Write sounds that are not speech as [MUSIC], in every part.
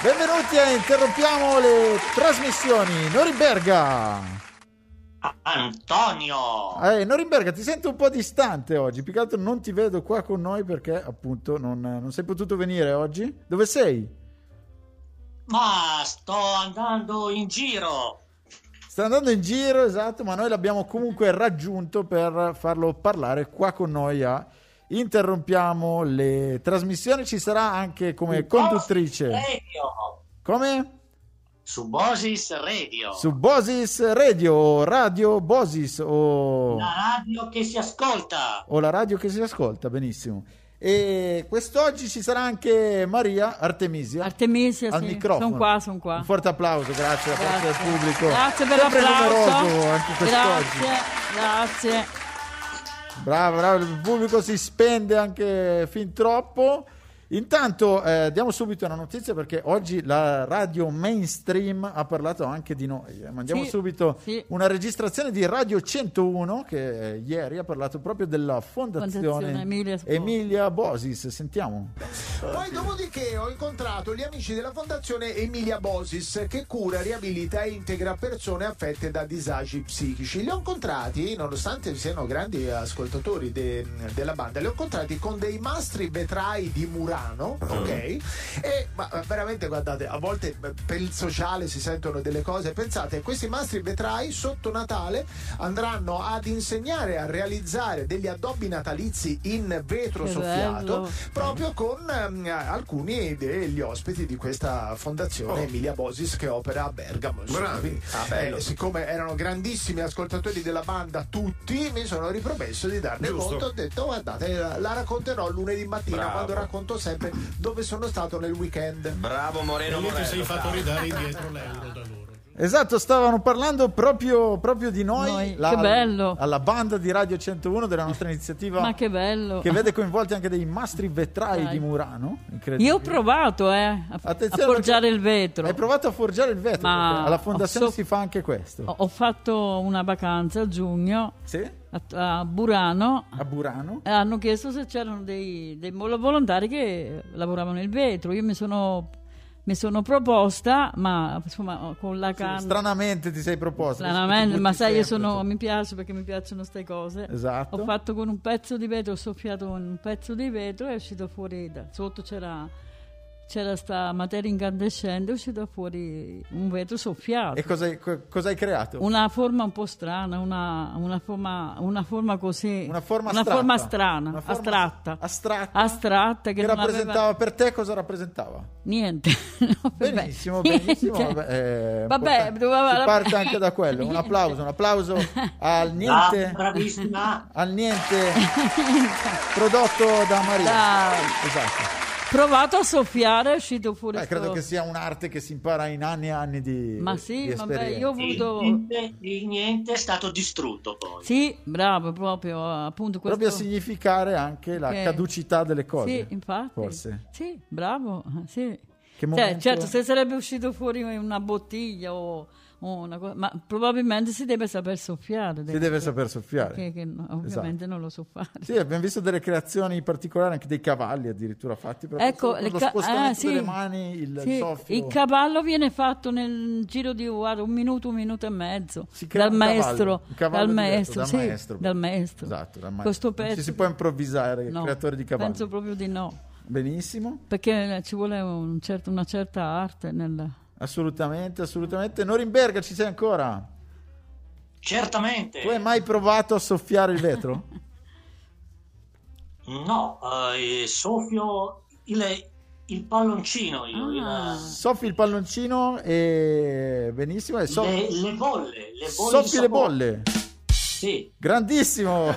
Benvenuti a Interrompiamo le trasmissioni. Norimberga. Antonio! Eh, Norimberga, ti sento un po' distante oggi. Più che altro non ti vedo qua con noi perché appunto non, non sei potuto venire oggi. Dove sei? Ma sto andando in giro. Sta andando in giro, esatto, ma noi l'abbiamo comunque raggiunto per farlo parlare qua con noi a Interrompiamo le trasmissioni. Ci sarà anche come conduttrice. Radio. Come? Su Bosis Radio. Su Bosis Radio, Radio Bosis o... La radio che si ascolta. o la radio che si ascolta, benissimo. E quest'oggi ci sarà anche Maria Artemisia. Artemisia, al sì. microfono. Sono qua, sono qua. Un forte applauso, grazie da parte del Grazie. pubblico. Grazie per Sempre l'applauso. anche quest'oggi. Grazie, grazie. Bravo, bravo, il pubblico si spende anche fin troppo. Intanto eh, diamo subito una notizia perché oggi la radio mainstream ha parlato anche di noi. eh. Mandiamo Sì, subito sì. una registrazione di Radio 101 che eh, ieri ha parlato proprio della fondazione, Fondazione Emilia. Emilia Bosis. Sentiamo. Poi dopodiché ho incontrato gli amici della fondazione Emilia Bosis che cura, riabilita e integra persone affette da disagi psichici. Li ho incontrati, nonostante siano grandi ascoltatori de- della banda, li ho incontrati con dei mastri vetrai di Murano, ok? E ma, eh, veramente guardate, a volte eh, per il sociale si sentono delle cose. Pensate, questi mastri vetrai sotto Natale andranno ad insegnare a realizzare degli addobbi natalizi in vetro Che soffiato bello. proprio con ehm, alcuni degli ospiti di questa fondazione Emilia Bosis che opera a Bergamo. insomma. Quindi, eh, siccome erano grandissimi ascoltatori della banda tutti, mi sono ripromesso di darne conto. Ho detto guardate, la, la racconterò lunedì mattina Bravo. quando racconto sempre dove sono stato nel weekend. Bravo Moreno E lì ti sei fatto ridare [LAUGHS] indietro l'euro da loro. Esatto, stavano parlando proprio, proprio di noi, Noi, che bello. alla banda di Radio 101 della nostra iniziativa Ma che bello. che vede coinvolti anche dei mastri vetrai Dai. di Murano. Incredibile. Io ho provato eh, a, Attenzione, a forgiare il vetro. Hai provato a forgiare il vetro? Ma alla fondazione so- si fa anche questo. Ho, ho fatto una vacanza a giugno Sì? A, a Burano. A Burano? e hanno chiesto se c'erano dei, dei volontari che lavoravano il vetro. Io mi sono, mi sono proposta, ma insomma con la canna. Stranamente ti sei proposto. Stranamente, ma sai, io sempre, sono, cioè. mi piace perché mi piacciono queste cose. Esatto. Ho fatto con un pezzo di vetro, ho soffiato con un pezzo di vetro e è uscito fuori. Da, sotto c'era, c'era sta materia incandescente, è uscito fuori un vetro soffiato. E cosa hai, co- cosa hai creato? Una forma un po' strana, una, una forma, una forma così. Una forma una forma strana, Una forma astratta. astratta. Astratta che, Che rappresentava aveva per te cosa rappresentava? niente. [LAUGHS] No, Benissimo, niente. benissimo. Vabbè, eh, Vabbè, doveva- si parte anche da quello. Un applauso, un applauso [LAUGHS] al Ah, niente, bravissima. al [LAUGHS] niente prodotto da Maria. Dai. Esatto. Provato a soffiare, è uscito fuori. Beh, credo sto- che sia un'arte che si impara in anni e anni di Ma di sì, vabbè, esperienza. io ho Il voluto. niente, il niente è stato distrutto poi. Sì, bravo, proprio appunto questo. Proprio a significare anche la che- caducità delle cose. Sì, infatti. Forse. Sì, bravo. Sì. Che Cioè, momento- certo, se sarebbe uscito fuori una bottiglia o, o una cosa, ma probabilmente si deve saper soffiare. Si deve saper soffiare. Che, che no, ovviamente non lo so fare. Sì, abbiamo visto delle creazioni particolari, anche dei cavalli addirittura fatti Ecco, con le ca- ah, sì. mani, il Sì, soffio. il cavallo viene fatto nel giro di guarda, un minuto, un minuto e mezzo Si crea dal maestro, cavallo dal maestro, dal sì, maestro. dal maestro. Esatto, dal maestro. Questo pezzo ci si può improvvisare, no, creatore di cavalli. Penso proprio di no, Benissimo, perché ci vuole un certo- una certa arte nel... assolutamente, assolutamente. Norimberga, ci sei ancora? Certamente. Tu hai mai provato a soffiare il vetro? No, eh, soffio il, il palloncino io, Ah. il- Soffi il palloncino e benissimo. E so- le, le bolle. Le bolle soffi le bolle. Sì. Grandissimo.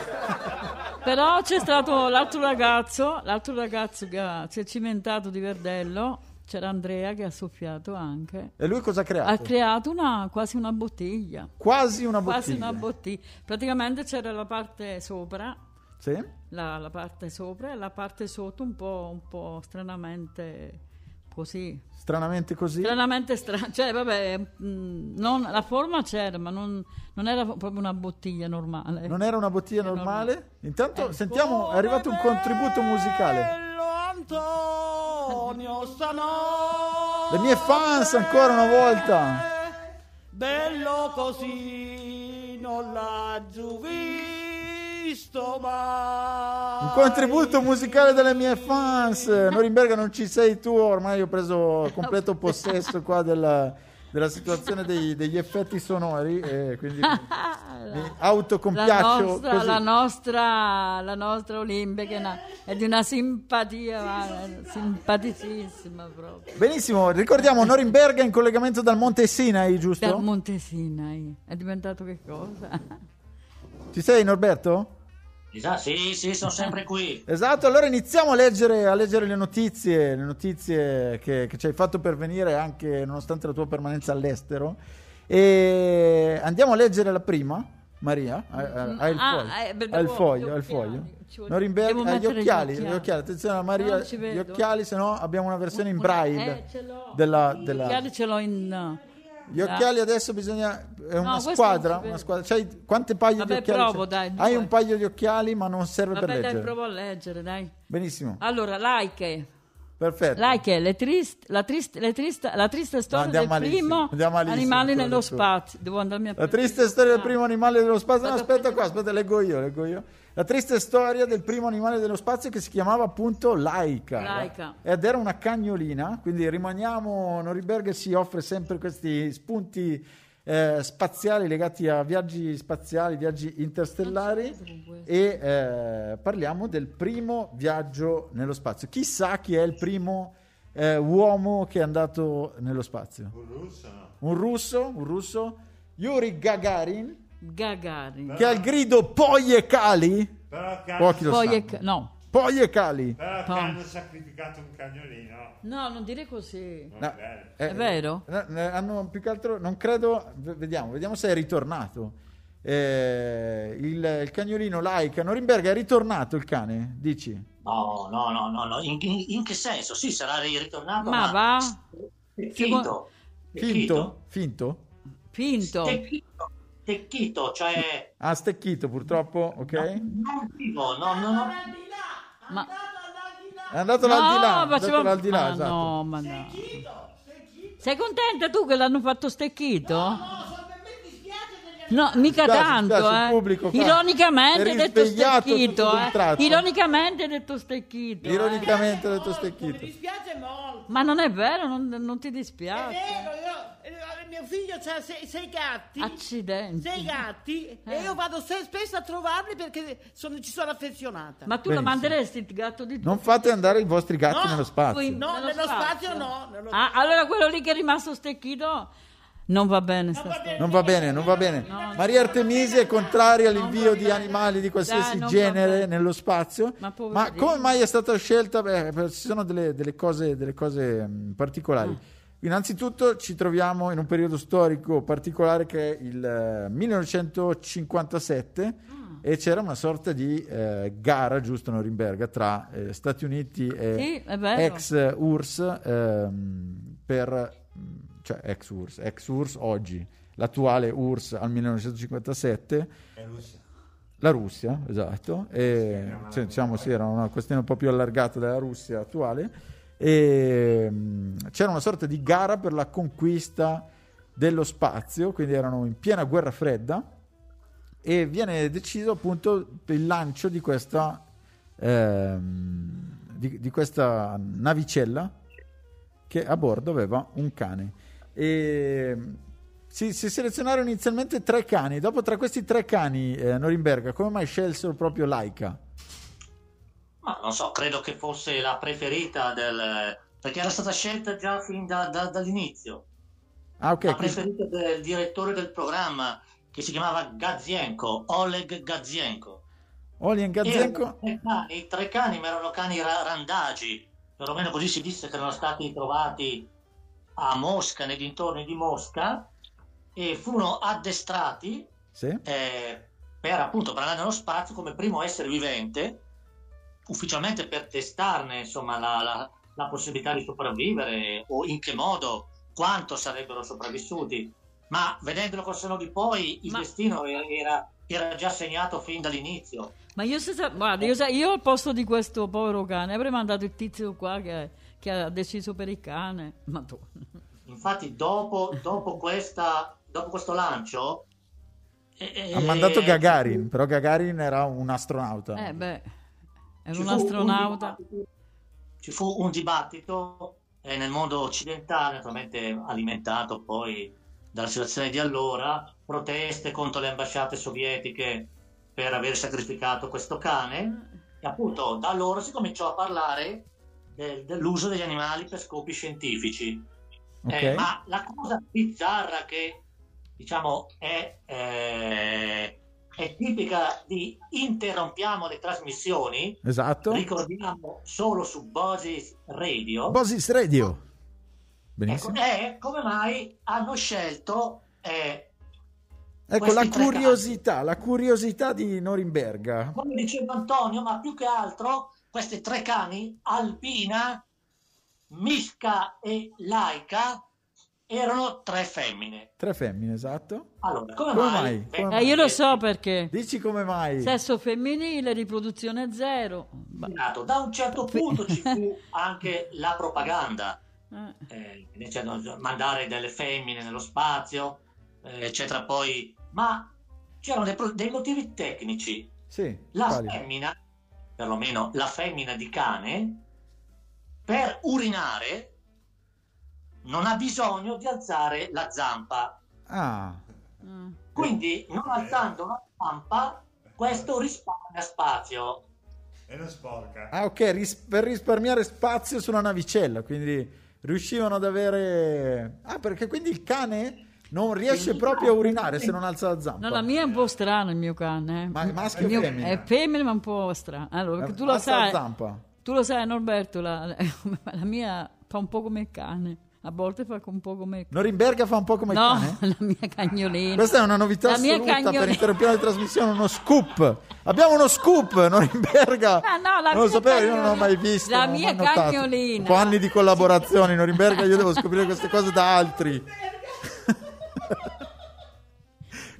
Però c'è stato l'altro ragazzo, l'altro ragazzo che si è cimentato di Verdello, c'era Andrea che ha soffiato anche. E lui cosa ha creato? Ha creato una, quasi una bottiglia. Quasi una bottiglia. Quasi una bottiglia. Praticamente c'era la parte sopra, Sì? la, la parte sopra e la parte sotto un po', un po' stranamente così. Stranamente così. Stranamente strano. Cioè, vabbè, mh, non- la forma c'era, ma non, non era proprio una bottiglia normale. Non era una bottiglia È normale? Intanto Eh. sentiamo, è arrivato un contributo musicale. Antonio stanotte Le mie fans ancora una volta. Bello così non l'ha giù visto mai. Un contributo musicale delle mie fans. Norimberga non ci sei tu, ormai ho preso completo possesso qua della, della situazione dei- degli effetti sonori e quindi mi [LAUGHS] La autocompiaccio nostra, così. la nostra, la nostra Olimpia che è, una- è di una simpatia, ma, simpaticissima proprio. Benissimo, ricordiamo Norimberga in collegamento dal Monte Sinai, giusto? Dal Monte Sinai. È diventato che cosa? Ci sei Norberto? Esatto, sì, sì, sono sempre qui. [LAUGHS] Esatto, allora iniziamo a leggere, a leggere le notizie, le notizie che, che ci hai fatto pervenire anche nonostante la tua permanenza all'estero. E andiamo a leggere la prima, Maria. Hai, il Ah, foglio, eh, beh, hai il foglio, il foglio. occhiali. Ci vuole- Norimberga ha gli occhiali, gli occhiali. Attenzione a Maria, gli occhiali, se no abbiamo una versione in Una- braille. eh, ce l'ho. della- Gli della- occhiali ce l'ho in... Gli occhiali adesso bisogna. È una questo squadra. Una squadra. C'hai quante paio Vabbè, di occhiali? provo, dai, Hai un paio di occhiali, ma non serve per Vabbè, dai, leggere. provo a leggere, dai. Benissimo, Allora, like. perfetto. Like, le trist- la, trist- le triste, la triste storia andiamo del malissimo, primo andiamo malissimo, animale nello spazio. Devo andarmi a La triste storia del primo animale dello spazio. No, aspetta qua, aspetta, leggo io, leggo io. La triste storia del primo animale dello spazio che si chiamava appunto Laika. Laika. Ed era una cagnolina, quindi rimaniamo. Norimberga si offre sempre questi spunti eh, spaziali legati a viaggi spaziali, viaggi interstellari. E eh, parliamo del primo viaggio nello spazio. Chissà chi è il primo eh, uomo che è andato nello spazio. Un russo. Un russo, un russo, Yuri Gagarin, Gagarin. che ha il grido poi e cali. Però lo Poi sanno. è... ca- No. Poi e cali. però che hanno sacrificato un cagnolino. No, non dire così. Non No, è vero. eh, È vero? eh, eh, hanno più che altro, non credo, v- vediamo, vediamo se è ritornato. Eh, il, il cagnolino Laika Norimberga è ritornato il cane, dici? No, no, no, no, no. In, in- in che senso? Sì, sarà ritornato, Ma ma... va? Tecchito. Finto? Finto? Finto. Tecchito. Tecchito, cioè... Ha stecchito purtroppo, ok? Non vivo, no, no, no. Ma... È andato l'aldilà, è andato l'aldilà, ma esatto. no, ma no. Sei contenta tu che l'hanno fatto stecchito? No, mica Spiace, tanto, spiace, eh. pubblico Ironicamente è hai detto stecchito, eh. Ironicamente detto stecchito. eh. Ironicamente ha detto Mi stecchito. dispiace molto. Ma non è vero, non, non ti È dispiace. vero, io, eh, mio figlio ha sei, sei gatti. Accidenti. Sei gatti Eh. e io vado se- spesso a trovarli perché sono- ci sono affezionata. Ma tu lo Benissimo. manderesti il gatto di tuo? Non fate andare i vostri gatti No, nello spazio. No, nello nello spazio? spazio no. nello- Ah, allora quello lì che è rimasto stecchito non va bene sta storia. Non va bene, non va bene. Maria Artemisi è contraria all'invio di animali di qualsiasi Dai, non va genere bene. nello spazio. Ma Ma, come mai è stata scelta? Beh, ci sono delle, delle cose, delle cose mh, particolari. Ah. Innanzitutto ci troviamo in un periodo storico particolare che è il eh, 1957 Ah. e c'era una sorta di eh, gara, giusto Norimberga, tra eh, Stati Uniti e Sì, ex URSS ehm, per cioè ex URSS, ex URSS oggi, l'attuale URSS al 1957, È russa. la Russia, esatto, e, cioè, diciamo sì, era una questione un po' più allargata della Russia attuale, e mh, c'era una sorta di gara per la conquista dello spazio, quindi erano in piena guerra fredda, e viene deciso appunto il lancio di questa, ehm, di, di questa navicella che a bordo aveva un cane. E si, si selezionarono inizialmente tre cani. Dopo, tra questi tre cani, eh, Norimberga, come mai scelsero proprio Laika? Ma non so, credo che fosse la preferita del... perché era stata scelta già fin da- da- dall'inizio. Ah, ok. la preferita del direttore del programma che si chiamava Gazienko, Oleg Gazienko. Olien Gazenko. Erano tre cani, tre cani, ma erano cani ra- randagi, perlomeno così si disse che erano stati trovati a Mosca, nei dintorni di Mosca, e furono addestrati Sì. eh, per appunto per andare nello spazio come primo essere vivente, ufficialmente per testarne insomma la, la- la possibilità di sopravvivere o in che modo, quanto sarebbero sopravvissuti. Ma vedendolo col seno di poi, il Ma- destino era, era già segnato fin dall'inizio. Ma io, se guarda, io, io al posto di questo povero cane avrei mandato il tizio qua che, che ha deciso per il cane. Madonna. Infatti, dopo, dopo, questa, dopo questo lancio, eh, Ha mandato Gagarin, però Gagarin era un astronauta. Eh beh, era un astronauta. ci fu un dibattito eh, nel mondo occidentale, naturalmente alimentato poi dalla situazione di allora, proteste contro le ambasciate sovietiche per aver sacrificato questo cane. E appunto da allora si cominciò a parlare del- dell'uso degli animali per scopi scientifici. Ok? Eh, ma la cosa bizzarra che diciamo è, eh, è tipica di interrompiamo le trasmissioni, Esatto. ricordiamo solo su Bosis Radio, Bosis Radio. ecco, Benissimo. è come mai hanno scelto eh, Ecco la curiosità, la curiosità di Norimberga. come diceva Antonio, ma più che altro questi tre cani, Alpina, Misca e Laika, erano tre femmine. Tre femmine, esatto. Allora, come, Come mai? mai? Come Eh, io lo so perché. Dici come mai? Sesso femminile, riproduzione zero. Esatto, Da un certo punto ci fu [LAUGHS] anche la propaganda, eh, cioè, mandare delle femmine nello spazio, eh, eccetera. Poi, ma c'erano dei, pro- dei motivi tecnici. Sì. La quali? femmina, perlomeno la femmina di cane, per urinare non ha bisogno di alzare la zampa. Ah, mm. Quindi, non alzando la zampa, questo risparmia spazio. E non sporca. ah, ok, ris- per risparmiare spazio sulla navicella, quindi riuscivano ad avere... Ah, perché quindi il cane non riesce proprio a urinare se non alza la zampa. No, la mia è un po' strana, il mio cane. eh. Ma è maschio Il o mio- femmina? È femmina, ma un po' strana. Allora, tu lo Alza la sai, zampa. tu lo sai, Norberto, la, [LAUGHS] la mia fa un po' come il cane. A volte fa un po' come Norimberga fa un po' come No, cane? [LAUGHS] la mia cagnolina. Questa è una novità La mia assoluta per cagnolina. interrompere la trasmissione, uno scoop. Abbiamo uno scoop, Norimberga. Ah, no, la non lo sapevo, io non l'ho cagnolina. mai visto. La mia cagnolina. Dopo anni di collaborazione, Norimberga, io devo scoprire queste cose da altri.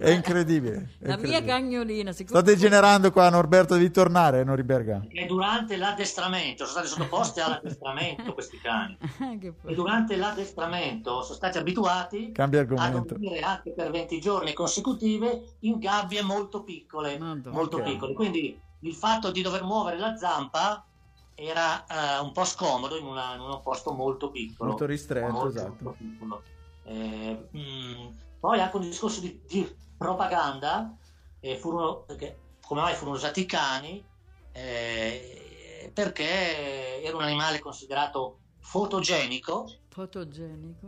È incredibile. è La mia incredibile. cagnolina, siccome Sta degenerando qua, Norberto, devi tornare, Norimberga. E durante l'addestramento sono stati sottoposti all'addestramento questi cani. [LAUGHS] che E durante l'addestramento sono stati abituati a dormire anche per 20 giorni consecutive in gabbie molto piccole. Madonna. Molto Ok. piccole. Quindi il fatto di dover muovere la zampa era eh, un po' scomodo in, una- in un posto molto piccolo. Molto ristretto, Molto, esatto. molto. Eh, mm, poi anche un discorso di, di propaganda, eh, furono, perché, come mai furono usati i cani? Eh, perché era un animale considerato fotogenico. Fotogenico.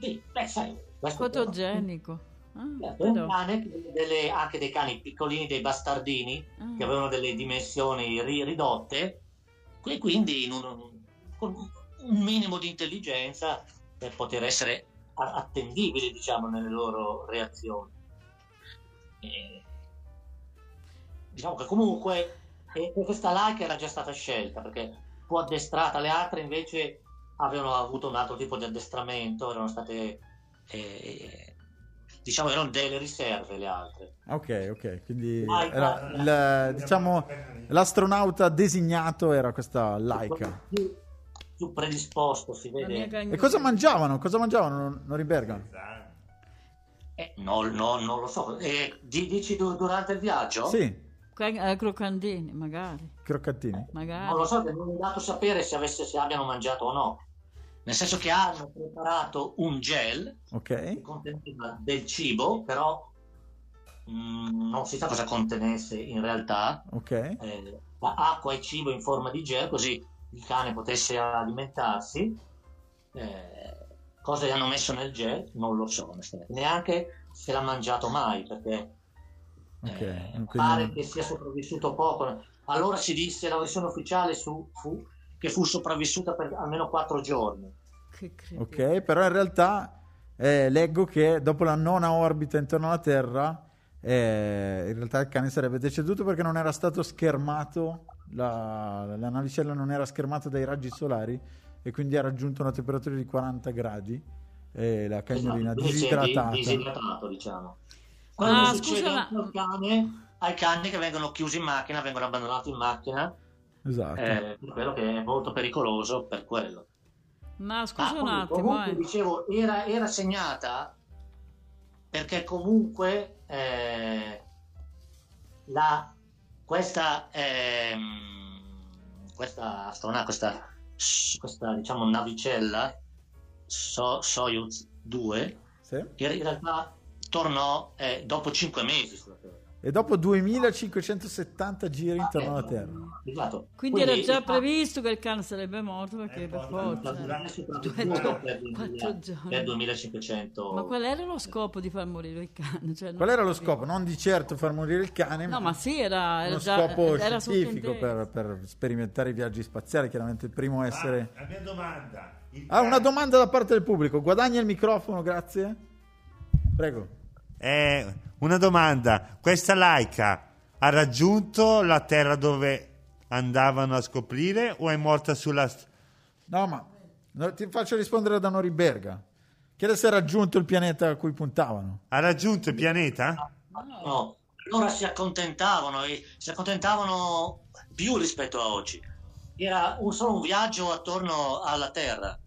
Sì, beh, sai, Fotogenico. Ah, un cane delle- anche dei cani piccolini, dei bastardini, Ah. che avevano delle dimensioni ri- ridotte, e quindi in un, con un minimo di intelligenza per poter essere attendibili, diciamo, nelle loro reazioni. E diciamo che comunque eh, questa like era già stata scelta perché fu addestrata, le altre invece avevano avuto un altro tipo di addestramento, erano state eh, diciamo erano delle riserve le altre. Ok, ok, quindi Ah, era il- diciamo l'astronauta designato era questa Laika. Più, più predisposto si La vede. E cosa mangiavano? Cosa mangiavano Norimberga? Eh, no, no, non lo so. Eh, di- dici du- durante il viaggio? Sì, eh, croccantini, magari. croccattini. magari. Non lo so, che non è dato sapere se, avesse, se abbiano mangiato o no. Nel senso che hanno preparato un gel che Ok, conteneva del cibo, però mm, non si sa cosa contenesse in realtà. ok. eh, acqua e cibo in forma di gel, così il cane potesse alimentarsi. Eh, cosa gli hanno messo nel gel? Non lo so, neanche se l'ha mangiato mai, perché Ok, eh, quindi- pare che sia sopravvissuto poco. Allora si disse, la versione ufficiale su- fu che fu sopravvissuta per almeno quattro giorni. Ok, però in realtà eh, leggo che dopo la nona orbita intorno alla Terra, eh, in realtà il cane sarebbe deceduto perché non era stato schermato, la, la navicella non era schermata dai raggi solari e quindi ha raggiunto una temperatura di 40 gradi e la cagnolina Esatto, disidratata. disidratato, diciamo. Ah, succede scusa, ma- anche al cane, ai cani che vengono chiusi in macchina, vengono abbandonati in macchina, Esatto. eh, quello che è molto pericoloso per quello. Ma scusa Ma un comunque, attimo, comunque, eh. dicevo, era, era segnata perché comunque eh, la, questa, ehm, questa astronave, questa, questa diciamo navicella so, Soyuz 2 Sì. in realtà tornò eh, dopo 5 mesi sulla Terra. E dopo 2570 giri intorno alla Terra. Esatto. Quindi era già ah, previsto che il cane sarebbe morto perché Eh, per forza. per, quattro 2000 giorni. per 2500 Ma qual era lo scopo di far morire il cane? Cioè, Qual era lo scopo? Non di certo far morire il cane, No, ma sì, era, era uno già scopo era scientifico per, per sperimentare i viaggi spaziali. Chiaramente il primo a essere. Ah, la mia domanda. Ah, una domanda da parte del pubblico. Guadagna il microfono, grazie. Prego. Eh, una domanda. Questa laica ha raggiunto la terra dove andavano a scoprire o è morta sulla... No, ma no, ti faccio rispondere da Norimberga. Chiede se ha raggiunto il pianeta a cui puntavano. Ha raggiunto il pianeta? No, allora si accontentavano e si accontentavano più rispetto a oggi. Era un, solo un viaggio attorno alla Terra.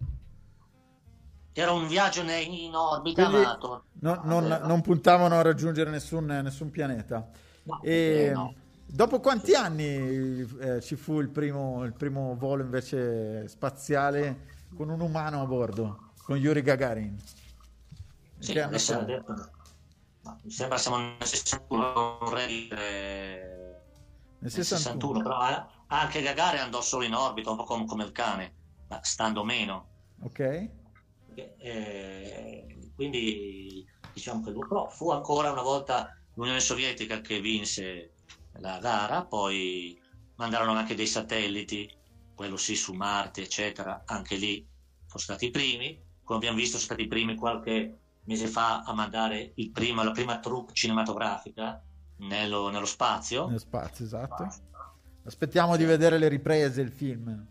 Era un viaggio in orbita, Quindi ma non, alla non- non puntavano a raggiungere nessun, nessun pianeta. No, E no. dopo quanti anni eh, ci fu il primo, il primo volo invece spaziale con un umano a bordo, con Yuri Gagarin? Sì, Che adesso mi sembra siamo nel 61, non vorrei dire Nel nel 61, 61. però anche Gagarin andò solo in orbita, un po' come, come il cane, ma stando meno. Ok? Eh, quindi diciamo che però fu ancora una volta l'Unione Sovietica che vinse la gara, poi mandarono anche dei satelliti, quello sì su Marte, eccetera, anche lì sono stati i primi, come abbiamo visto sono stati i primi qualche mese fa a mandare il primo- la prima troupe cinematografica nello, nello spazio. Nello spazio, esatto. Aspettiamo di vedere le riprese, il film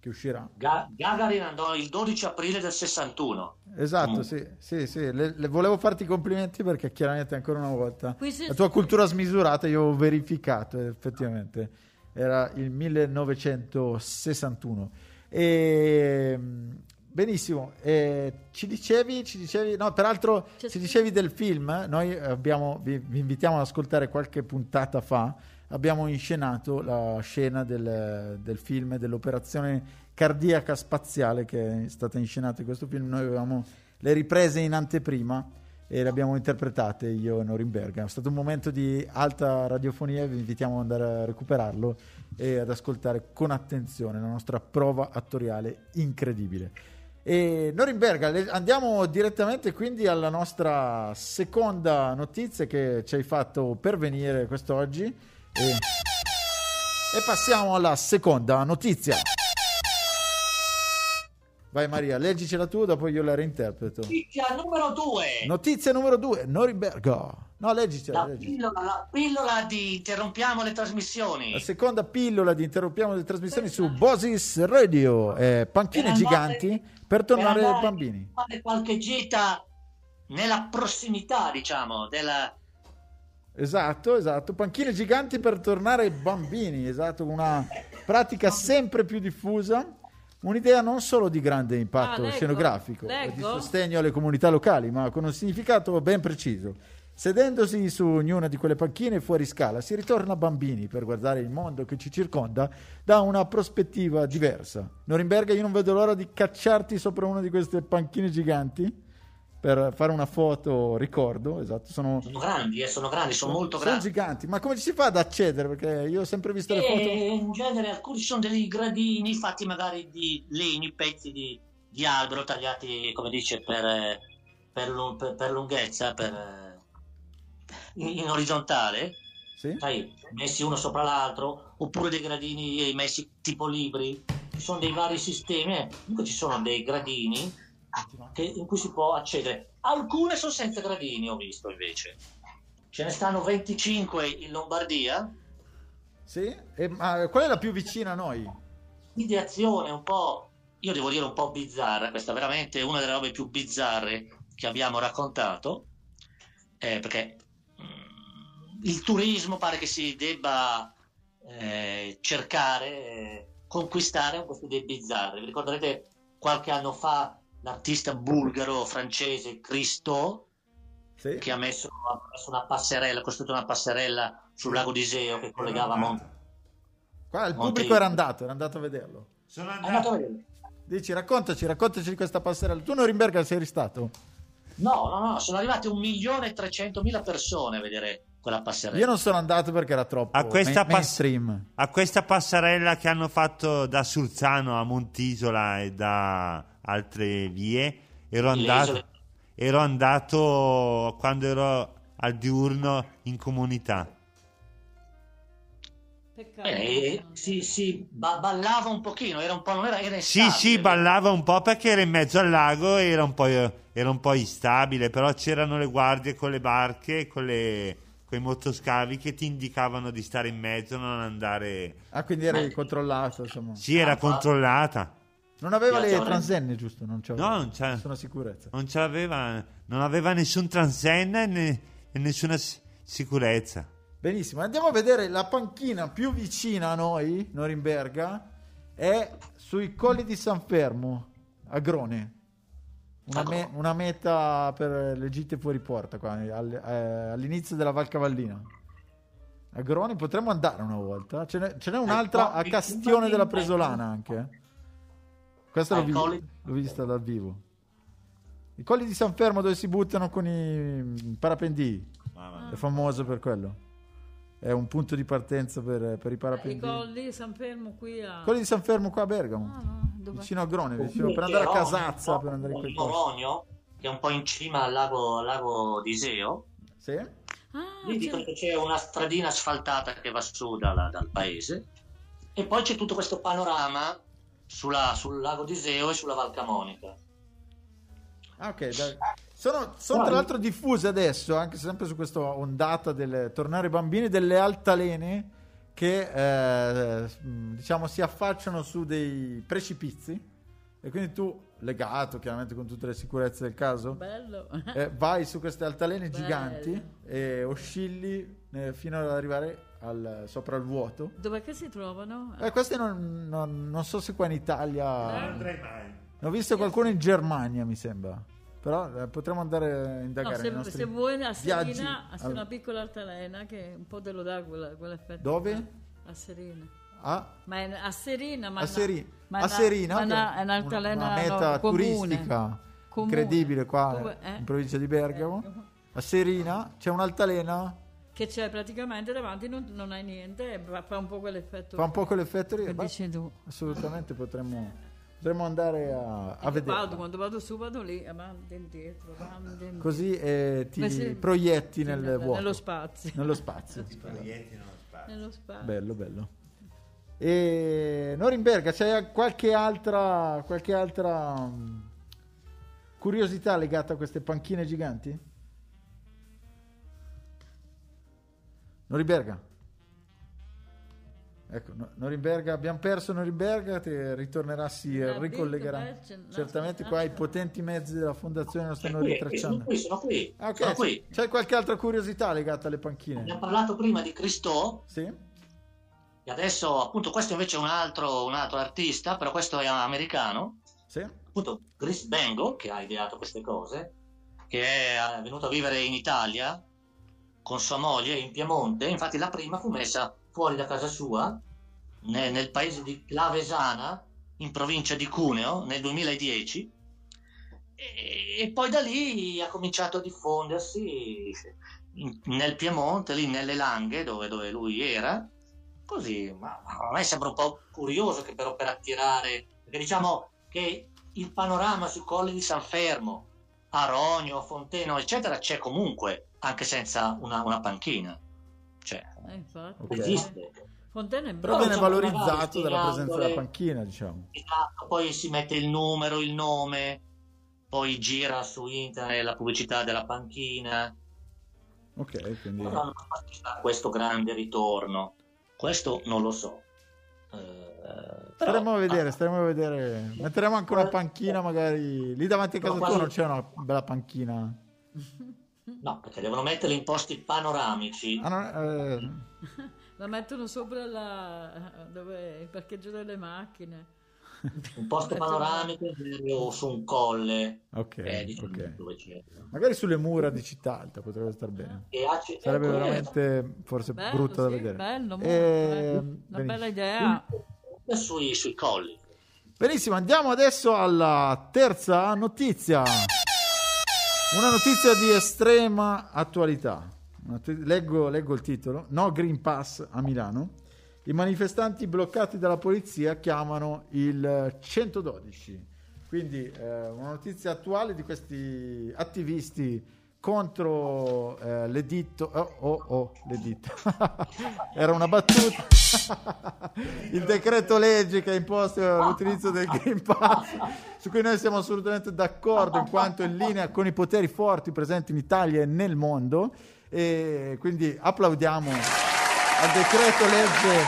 che uscirà. Ga- Gagarin andò il 12 aprile del 61. Esatto, Mm. sì, sì, sì. Le- le- volevo farti i complimenti perché chiaramente ancora una volta Qui si- la tua cultura smisurata io ho verificato effettivamente era il 1961 e mm, benissimo e ci dicevi ci dicevi no peraltro C'è ci scritto- dicevi del film noi abbiamo vi, vi invitiamo ad ascoltare qualche puntata fa abbiamo inscenato la scena del, del film dell'operazione cardiaca spaziale che è stata inscenata in questo film noi avevamo le riprese in anteprima e le abbiamo interpretate io e Norimberga. È stato un momento di alta radiofonia, vi invitiamo ad andare a recuperarlo e ad ascoltare con attenzione la nostra prova attoriale incredibile. E Norimberga, andiamo direttamente quindi alla nostra seconda notizia che ci hai fatto pervenire quest'oggi e, e passiamo alla seconda notizia. Vai Maria, leggicela tu, dopo io la reinterpreto. Notizia numero 2. Notizia numero due, Norimberga. No, leggicela, La leggicela. pillola, la pillola di interrompiamo le trasmissioni. La seconda pillola di interrompiamo le trasmissioni su Bosis Radio, eh, panchine Per andare- giganti per tornare per ai bambini. Fare qualche gita nella prossimità, diciamo, della... Esatto, esatto, panchine giganti per tornare ai bambini, esatto, una pratica sempre più diffusa. Un'idea non solo di grande impatto Ah, leggo, scenografico e di leggo. sostegno alle comunità locali, ma con un significato ben preciso. Sedendosi su ognuna di quelle panchine fuori scala, si ritorna bambini per guardare il mondo che ci circonda da una prospettiva diversa. Norimberga, io non vedo l'ora di cacciarti sopra una di queste panchine giganti per fare una foto ricordo. Esatto, sono, Sono grandi, eh, sono grandi, sono molto sono grandi. giganti. Ma come ci si fa ad accedere? Perché io ho sempre visto le foto. E in genere alcuni sono dei gradini fatti magari di legni, pezzi di, di albero tagliati, come dice, per, eh, per, per- per lunghezza, per, eh, in, in orizzontale, Sì? sai, messi uno sopra l'altro, oppure dei gradini messi tipo libri. Ci sono dei vari sistemi, eh. comunque ci sono dei gradini che- in cui si può accedere. Alcune sono senza gradini, ho visto invece. Ce ne stanno 25 in Lombardia. Sì? E, ma qual è la più vicina a noi? ideazione un po', io devo dire un po' bizzarra, questa è veramente una delle robe più bizzarre che abbiamo raccontato, eh, perché mm, il turismo pare che si debba eh, cercare, eh, conquistare queste idee bizzarre. Vi ricorderete qualche anno fa l'artista bulgaro francese Christo Sì. che ha messo, ha messo una passerella, ha costruito una passerella sul lago di Iseo che collegava Monte. Qua il Monte- pubblico era andato, era andato a vederlo. Sono È andato a andato, vedere? Dici, raccontaci, raccontaci di questa passerella. Tu Norimberga sei stato? No, no, no, sono arrivate un milione e trecentomila persone a vedere quella passerella. Io non sono andato perché era troppo A questa main- pass- a questa passerella che hanno fatto da Sulzano a Montisola e da altre vie, ero andato, ero andato quando ero al diurno in comunità. Peccato. Eh, sì, sì, ba- ballava un pochino, era un po', non era, era Sì, instabile. sì, ballava un po' perché era in mezzo al lago e era un po', era un po' instabile, però c'erano le guardie con le barche, con, le, con i motoscavi che ti indicavano di stare in mezzo, non andare... Ah, quindi eri controllato, insomma. Sì, era Ah, controllata. Non aveva le transenne, giusto? Non c'aveva No, non c'è. nessuna sicurezza. Non, c'aveva, non aveva nessun transenna e, ne- e nessuna si- sicurezza. Benissimo, andiamo a vedere la panchina più vicina a noi, Norimberga, è sui colli di San Fermo, a Grone. Una, me- una meta per le gite fuori porta, qua, al- eh, all'inizio della Val Cavallina. A Grone potremmo andare una volta. Ce n'è, ce n'è un'altra a Castione della Presolana anche. Questa l'ho, vi- colli- l'ho vista dal vivo. I colli di San Fermo dove si buttano con i parapendii. È famoso per quello. È un punto di partenza per, per i I parapendii. colli San Fermo qui a... Quelli di San Fermo qua a Bergamo. Ah, no, dove- Vicino a Grone, vicino, per andare a Casazza, per andare in quei posti. Moronio, che è un po' in cima al lago, al lago di Iseo. Sì? Ah, Lì dicono che c'è una stradina asfaltata che va su dalla- dal paese. E poi c'è tutto questo panorama sulla- sul lago di Iseo e sulla Val Camonica. Ah, ok. dai. Sono, sono tra l'altro diffuse adesso, anche sempre su questa ondata del tornare bambini, delle altalene che eh, diciamo si affacciano su dei precipizi e quindi tu, legato chiaramente con tutte le sicurezze del caso, Bello. eh, vai su queste altalene Bello. giganti e oscilli eh, fino ad arrivare al- sopra il vuoto. Dov'è che si trovano? Eh, queste non, non- non so se qua in Italia... Eh. andrei mai. Ne ho visto qualcuno in Germania, mi sembra. Però eh, potremmo andare a No, indagare se, nei nostri se vuoi a viaggi. Serina, c'è Al- una piccola altalena che un po' te lo dà quella- quell'effetto. Dove? A Serina. a, Ma è a Serina, ma a, no- Seri- ma a no- Serina, ma no, è un'altalena una meta no, turistica Comune. incredibile qua eh? in provincia di Bergamo. A Serina c'è un'altalena, Che c'è praticamente davanti, non, non hai niente, e fa un po' quell'effetto fa un po' quell'effetto lì. Beh, dici tu. assolutamente potremmo, potremmo andare a, a vedere. vado, quando vado su vado lì, avanti e indietro, avanti indietro. Così eh, ti sì. proietti nel nel- vuoto. Nello spazio. Nello spazio. Nello spazio. Bello, bello. E Norimberga, c'è qualche altra, qualche altra mm, curiosità legata a queste panchine giganti? Norimberga. Ecco, no- Norimberga, abbiamo perso Norimberga, ti ritornerà, si ricollegherà. Certamente qua i potenti mezzi della fondazione lo stanno Qui, qui, sono ritracciando. qui, sono qui. Ah, ok. sono qui. C'è qualche altra curiosità legata alle panchine? Abbiamo parlato prima di Christo, Sì? e adesso appunto questo invece è un altro, un altro artista, però questo è americano, Sì? appunto Chris Bengo, che ha ideato queste cose, che è eh, venuto a vivere in Italia con sua moglie in Piemonte, infatti la prima fu messa fuori da casa sua, ne- nel paese di Clavesana, in provincia di Cuneo, nel 2010, e, e poi da lì ha cominciato a diffondersi in- nel Piemonte, lì nelle Langhe, dove, dove lui era, così, ma a me sembra un po' curioso che però per attirare, perché diciamo che il panorama sui colli di San Fermo, Aronio, Fonteno, eccetera, c'è comunque, anche senza una, una panchina. Cioè, Eh, infatti. Esiste. Fontana è Però bravo. viene diciamo, valorizzato dalla presenza della panchina, diciamo. Esatto, poi si mette il numero, il nome, poi gira su internet la pubblicità della panchina. Ok, quindi... Però non questo grande ritorno. Questo non lo so. Eh, però- Staremo a vedere, staremo a vedere. Metteremo anche una panchina magari... Lì davanti a casa No, tua quasi- non c'è una bella panchina. [LAUGHS] No, perché devono metterli in posti panoramici. Ah, no, eh, La mettono sopra la... dove il parcheggio delle macchine. un posto [LAUGHS] panoramico o su un colle. Ok, eh, diciamo, ok. dove c'è. Magari sulle mura di città alta potrebbe star bene. E a C- Sarebbe ecco, veramente forse Bello, brutto da sì, vedere. bello, Eh, bello. Una benissimo. bella idea. eh, sui, sui colli. Benissimo, andiamo adesso alla terza notizia. Una notizia di estrema attualità. Leggo, leggo il titolo. No Green Pass a Milano. I manifestanti bloccati dalla polizia chiamano il 112. Quindi eh, una notizia attuale di questi attivisti contro eh, l'editto. Oh, oh, oh, l'editto. [LAUGHS] Era una battuta. [LAUGHS] il decreto legge che ha imposto l'utilizzo del Green Pass, su cui noi siamo assolutamente d'accordo, in quanto è in linea con i poteri forti presenti in Italia e nel mondo. E quindi applaudiamo al decreto legge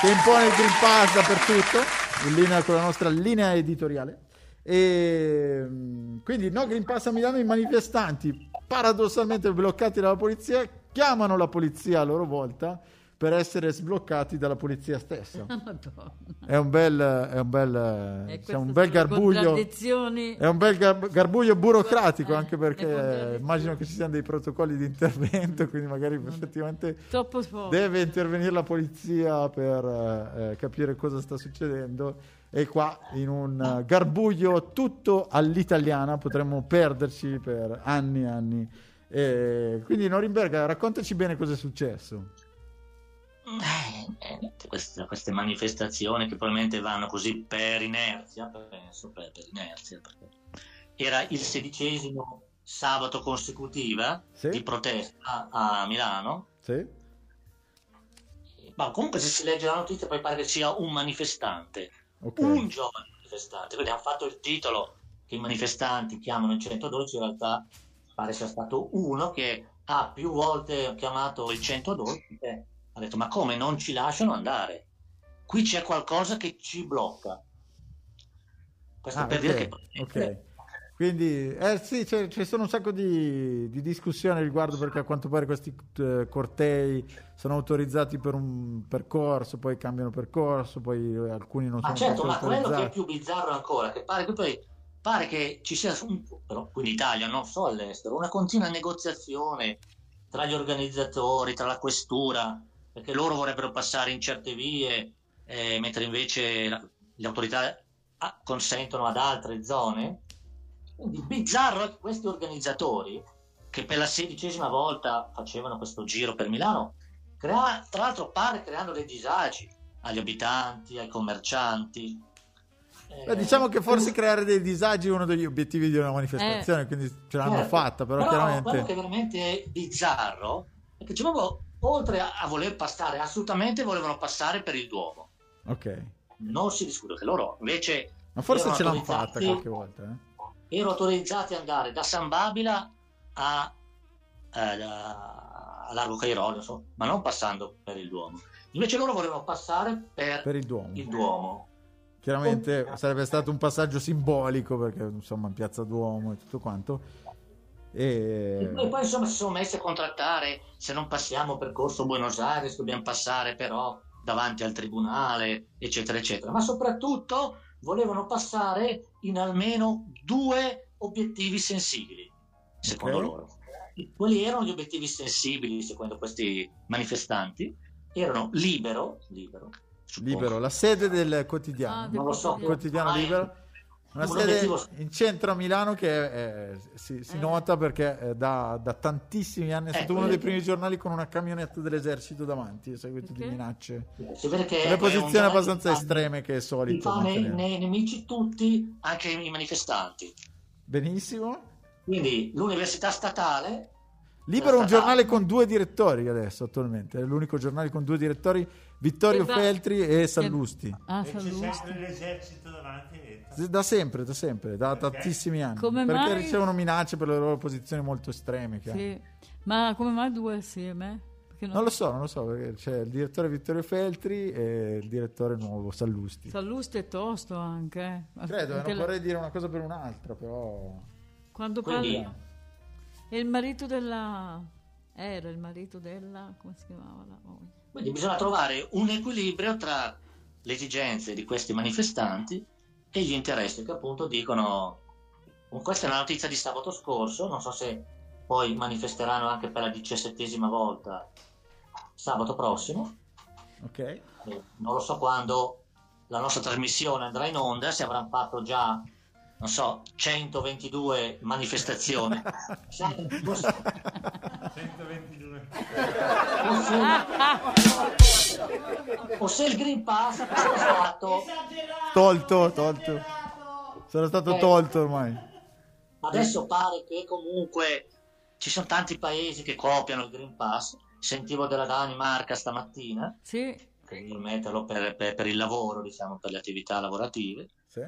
che impone il Green Pass dappertutto, in linea con la nostra linea editoriale. E mm, quindi no Green Pass a Milano i manifestanti paradossalmente bloccati dalla polizia chiamano la polizia a loro volta per essere sbloccati dalla polizia stessa. [LAUGHS] Madonna. È un bel, è un bel, diciamo, un bel garbuglio. È un bel gar- garbuglio burocratico, Eh, anche perché immagino che ci siano dei protocolli di intervento, [LAUGHS] quindi magari effettivamente Troppo forte. deve intervenire la polizia per eh, eh, capire cosa sta succedendo. E qua in un garbuglio tutto all'italiana potremmo perderci per anni e anni. E quindi Norimberga, raccontaci bene cosa è successo. Eh, eh, niente, queste, queste manifestazioni che probabilmente vanno così per inerzia, penso per, per inerzia, perché era il sedicesimo sabato consecutiva Sì. di protesta a Milano. Sì? Ma comunque se si legge la notizia poi pare che sia un manifestante, Ok. un giovane manifestante, quindi hanno fatto il titolo che i manifestanti chiamano il 112, in realtà pare sia stato uno che ha più volte chiamato il 112 e ha detto ma come non ci lasciano andare? Qui c'è qualcosa che ci blocca. Questo Ah, per ok, dire che ok. Quindi, eh sì, c'è- ci sono un sacco di, di discussioni riguardo perché a quanto pare questi eh, cortei sono autorizzati per un percorso, poi cambiano percorso, poi eh, alcuni non Ma sono certo, proprio ma quello che è più bizzarro ancora, che pare che poi pare che ci sia, un, però qui in Italia, non so all'estero, una continua negoziazione tra gli organizzatori, tra la questura, perché loro vorrebbero passare in certe vie, eh, mentre invece la- le autorità ah, consentono ad altre zone. Quindi bizzarro è che questi organizzatori, che per la sedicesima volta facevano questo giro per Milano, crea- tra l'altro pare creando dei disagi agli abitanti, ai commercianti. Beh, Eh, diciamo che forse creare dei disagi è uno degli obiettivi di una manifestazione, quindi ce l'hanno certo. fatta, però, quello che chiaramente... è veramente bizzarro è che c'è proprio, oltre a, voler passare, assolutamente volevano passare per il Duomo. Ok, Non si discute che loro invece ma forse ce l'hanno fatta qualche volta. Eh? erano autorizzati ad andare da San Babila a, eh, a Largo Cairolo, insomma, ma non passando per il Duomo. Invece loro volevano passare per, Per il Duomo. il Duomo. Chiaramente sarebbe stato un passaggio simbolico perché insomma in Piazza Duomo e tutto quanto. E... E poi insomma si sono messi a contrattare se non passiamo percorso Buenos Aires dobbiamo passare però davanti al tribunale eccetera eccetera ma soprattutto volevano passare in almeno due obiettivi sensibili secondo Ok. loro E quelli erano gli obiettivi sensibili secondo questi manifestanti erano libero libero suppongo. Libero, la sede del quotidiano. Ah, non lo so quotidiano libero. Una un sede in centro a Milano che eh, si, si Eh. nota perché eh, da, da tantissimi anni è stato Eh, uno dei primi giornali con una camionetta dell'esercito davanti, seguito di Ok. minacce. si vede che Delle è posizioni un giornale abbastanza estreme che è li solito. fa nei, nei nemici tutti anche i manifestanti Benissimo. Quindi l'università statale Libero è un giornale con due direttori adesso attualmente, è l'unico giornale con due direttori, Vittorio E va- Feltri e Sallusti. Ah, E c'è sempre l'esercito davanti. E- Da sempre, da sempre, da tantissimi anni. Come perché mai- ricevono minacce per le loro posizioni molto estreme. Sì. Ma come mai due assieme? Perché Non lo so, non lo so, perché c'è il direttore Vittorio Feltri e il direttore nuovo Sallusti. Sallusti è tosto anche. eh. Credo, eh, Anche non la- vorrei dire una cosa per un'altra, però... Quando Quindi- parla... È il marito della... Era il marito della... come si chiamava la moglie? Quindi bisogna trovare un equilibrio tra le esigenze di questi manifestanti e gli interessi che appunto dicono questa è una notizia di sabato scorso non so se poi manifesteranno anche per la diciassettesima volta sabato prossimo Ok. Eh, non lo so quando la nostra trasmissione andrà in onda se avranno fatto già non so 122 manifestazioni Sai, non so. 122. o se il Green Pass è stato Tolto, tolto. Sono stato Eh. tolto ormai. Adesso pare che comunque ci sono tanti paesi che copiano il Green Pass. Sentivo della Danimarca stamattina, Sì, che vogliono metterlo per, per- per il lavoro, diciamo, per le attività lavorative. Sì.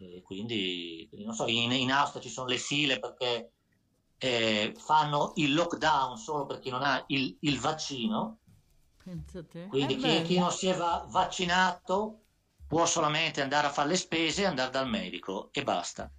E quindi, non so, in, in Austria ci sono le file perché eh, fanno il lockdown solo per chi non ha il, il vaccino. Quindi chi, chi non si è va- vaccinato può solamente andare a fare le spese e andare dal medico e basta.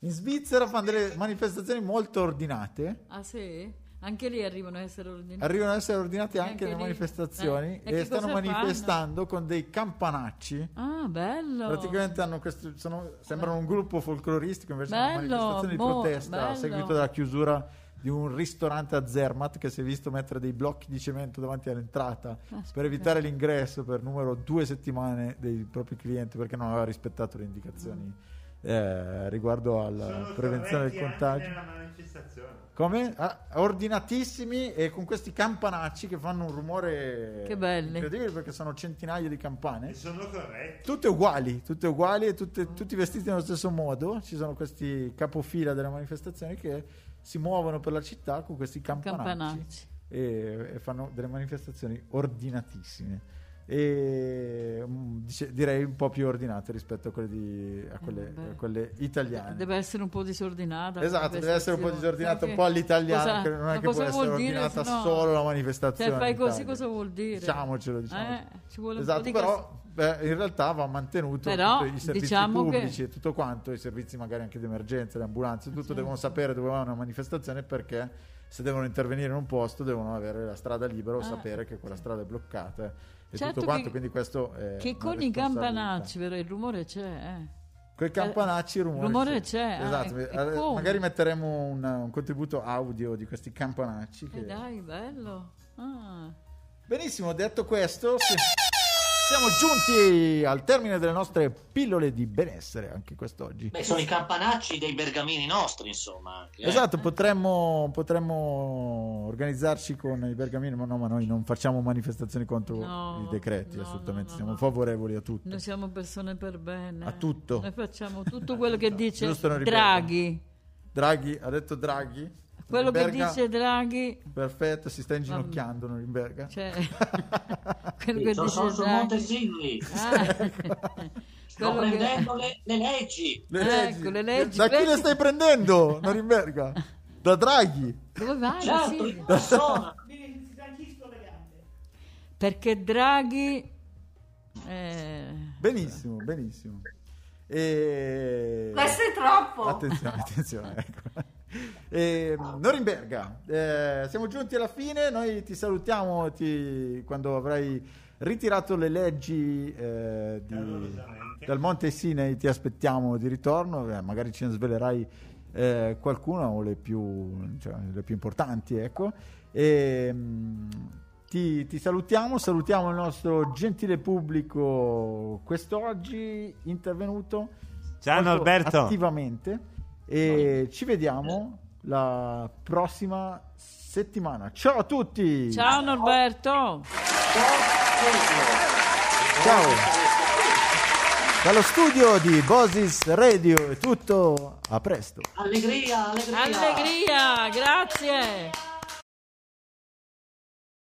In Svizzera fanno delle manifestazioni molto ordinate. Ah sì? Anche lì arrivano a essere ordinati. Arrivano ad essere ordinate anche, Anche nelle lì. manifestazioni Eh, e e, stanno cosa fanno? manifestando con dei campanacci. Ah, bello. Praticamente hanno questo, sono- sembrano un gruppo folcloristico, invece sono Bello, manifestazioni di boh, protesta a bello. seguito della chiusura di un ristorante a Zermatt che si è visto mettere dei blocchi di cemento davanti all'entrata Aspetta. per evitare l'ingresso per numero due settimane dei propri clienti perché non aveva rispettato le Mm. indicazioni eh, riguardo alla prevenzione del contagio. Manifestazione. Come? Ah, ordinatissimi e con questi campanacci che fanno un rumore Che belli. incredibile perché sono centinaia di campane. E sono corretti. Tutte uguali, tutte uguali e tutte- tutti vestiti nello stesso modo. Ci sono questi capofila delle manifestazioni che si muovono per la città con questi campanacci, Campanacci. E, e fanno delle manifestazioni ordinatissime. E mm, dice- direi un po' più ordinate rispetto a quelle, di- a quelle- Eh, a quelle italiane. Deve essere un po' disordinata. Esatto, deve essere un po' disordinata, un po' all'italiana, Cosa- che non è che può essere ordinata no? solo la manifestazione. Se fai così cosa vuol dire? Diciamocelo, diciamo. Eh, ci vuole un esatto, però beh, in realtà va mantenuto Però, i servizi diciamo che- pubblici e tutto quanto, i servizi magari anche di emergenza, le ambulanze, tutto Certo. devono sapere dove va una manifestazione perché se devono intervenire in un posto devono avere la strada libera o Ah. sapere che quella strada è bloccata e Certo tutto quanto, che- quindi questo è Che con i campanacci, vero? Il rumore c'è, eh. Con i campanacci il rumore, rumore c'è, ah, Esatto, e- e eh, magari metteremo un, un contributo audio di questi campanacci. Eh che- dai, bello. Ah. Benissimo, detto questo, si- siamo giunti al termine delle nostre pillole di benessere anche quest'oggi. Beh, sono i campanacci dei bergamini nostri, insomma. Anche, eh. Esatto, potremmo, potremmo organizzarci con i bergamini, ma no, ma noi non facciamo manifestazioni contro No, i decreti, no, assolutamente, no, no, siamo no. favorevoli a tutto. Noi siamo persone per bene. A tutto. Noi facciamo tutto quello che dice Giusto, non ripeto. Draghi. Draghi, ha detto Draghi? Quello che Norimberga- dice Draghi, Perfetto, si sta inginocchiando Norimberga. cioè, [LAUGHS] quello Sì, che sono, dice sono Draghi. Silvi. Ah. Sto [LAUGHS] Quello che- prendendo le, le leggi. Le Ecco, le leggi, Da chi vedi? le stai prendendo, Norimberga? Da Draghi? Dove vai? Certo, Sì. in persona. Perché Draghi... eh, Benissimo, benissimo. E... Questo è troppo. Attenzione, attenzione. Ecco. [LAUGHS] E, Norimberga, eh, siamo giunti alla fine, noi ti salutiamo ti- quando avrai ritirato le leggi eh, di- dal Monte Sinai, ti aspettiamo di ritorno, eh, magari ce ne svelerai eh, qualcuna o le più, cioè, le più importanti, ecco. E, mm, ti, ti salutiamo, salutiamo il nostro gentile pubblico quest'oggi intervenuto Ciao Norberto. attivamente e ci vediamo la prossima settimana. Ciao a tutti! Ciao Norberto! Ciao. Dallo studio di Bosis Radio è tutto, a presto. Allegria, allegria. Allegria, grazie!